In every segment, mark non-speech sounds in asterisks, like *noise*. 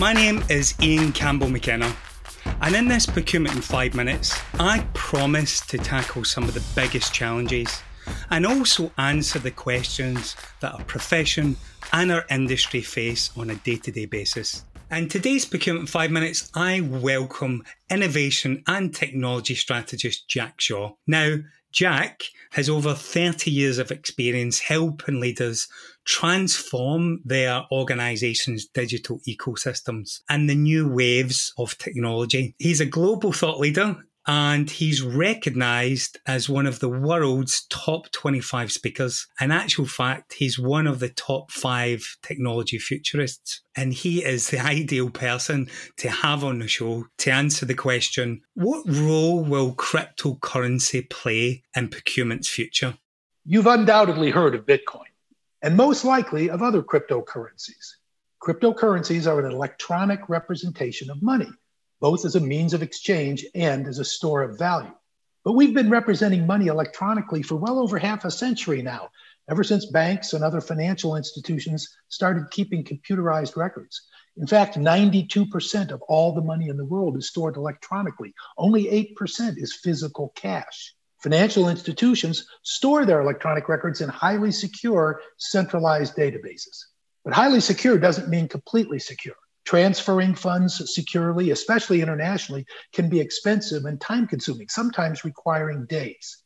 My name is Ian Campbell McKenna, and in this Procurement in 5 Minutes, I promise to tackle some of the biggest challenges and also answer the questions that our profession and our industry face on a day to day basis. In today's Procurement in 5 Minutes, I welcome innovation and technology strategist Jack Shaw. Now, Jack has over 30 years of experience helping leaders transform their organization's digital ecosystems and the new waves of technology. He's a global thought leader and he's recognized as one of the world's top 25 speakers. In actual fact, he's one of the top five technology futurists. And he is the *laughs* ideal person to have on the show to answer the question what role will cryptocurrency play in procurement's future? You've undoubtedly heard of Bitcoin and most likely of other cryptocurrencies. Cryptocurrencies are an electronic representation of money both as a means of exchange and as a store of value. But we've been representing money electronically for well over half a century now, ever since banks and other financial institutions started keeping computerized records. In fact, 92% of all the money in the world is stored electronically, only 8% is physical cash. Financial institutions store their electronic records in highly secure, centralized databases. But highly secure doesn't mean completely secure. Transferring funds securely, especially internationally, can be expensive and time consuming, sometimes requiring days.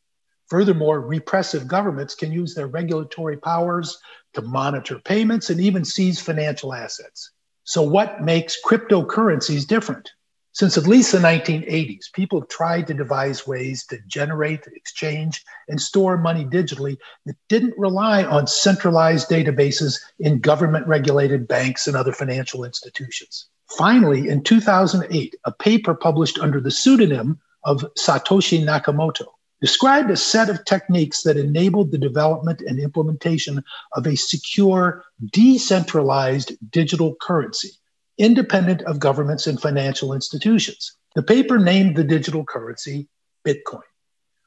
Furthermore, repressive governments can use their regulatory powers to monitor payments and even seize financial assets. So, what makes cryptocurrencies different? Since at least the 1980s, people have tried to devise ways to generate, exchange, and store money digitally that didn't rely on centralized databases in government regulated banks and other financial institutions. Finally, in 2008, a paper published under the pseudonym of Satoshi Nakamoto described a set of techniques that enabled the development and implementation of a secure, decentralized digital currency independent of governments and financial institutions. The paper named the digital currency Bitcoin.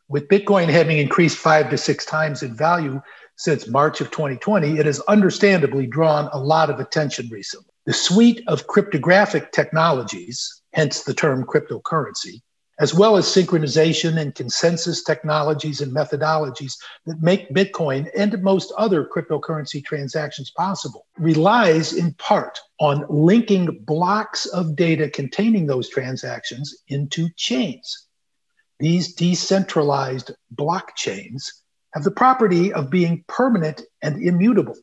With Bitcoin having increased five to six times in value since March of 2020, it has understandably drawn a lot of attention recently. The suite of cryptographic technologies, hence the term cryptocurrency, as well as synchronization and consensus technologies and methodologies that make Bitcoin and most other cryptocurrency transactions possible, relies in part on linking blocks of data containing those transactions into chains. These decentralized blockchains have the property of being permanent and immutable,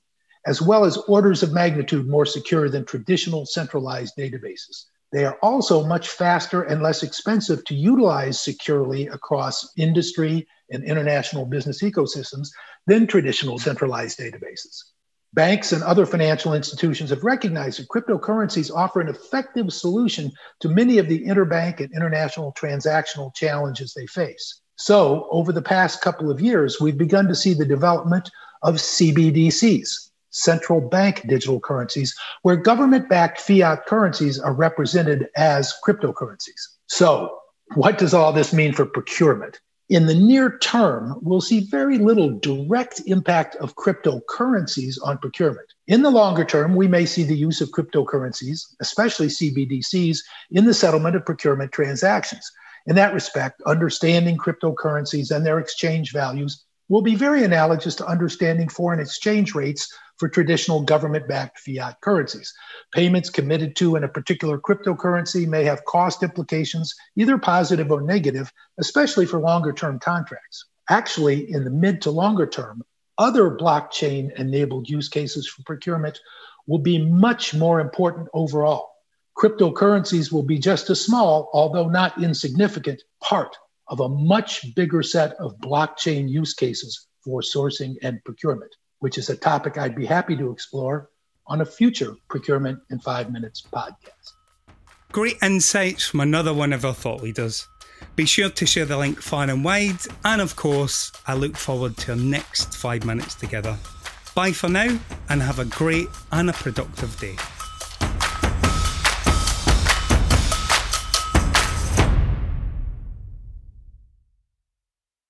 as well as orders of magnitude more secure than traditional centralized databases. They are also much faster and less expensive to utilize securely across industry and international business ecosystems than traditional centralized databases. Banks and other financial institutions have recognized that cryptocurrencies offer an effective solution to many of the interbank and international transactional challenges they face. So, over the past couple of years, we've begun to see the development of CBDCs, central bank digital currencies, where government backed fiat currencies are represented as cryptocurrencies. So, what does all this mean for procurement? In the near term, we'll see very little direct impact of cryptocurrencies on procurement. In the longer term, we may see the use of cryptocurrencies, especially CBDCs, in the settlement of procurement transactions. In that respect, understanding cryptocurrencies and their exchange values will be very analogous to understanding foreign exchange rates for traditional government backed fiat currencies. Payments committed to in a particular cryptocurrency may have cost implications, either positive or negative, especially for longer term contracts. Actually, in the mid to longer term, other blockchain enabled use cases for procurement will be much more important overall. Cryptocurrencies will be just a small, although not insignificant, part of a much bigger set of blockchain use cases for sourcing and procurement which is a topic I'd be happy to explore on a future Procurement in Five Minutes podcast. Great insights from another one of our thought leaders. Be sure to share the link far and wide, and of course, I look forward to our next five minutes together. Bye for now, and have a great and a productive day.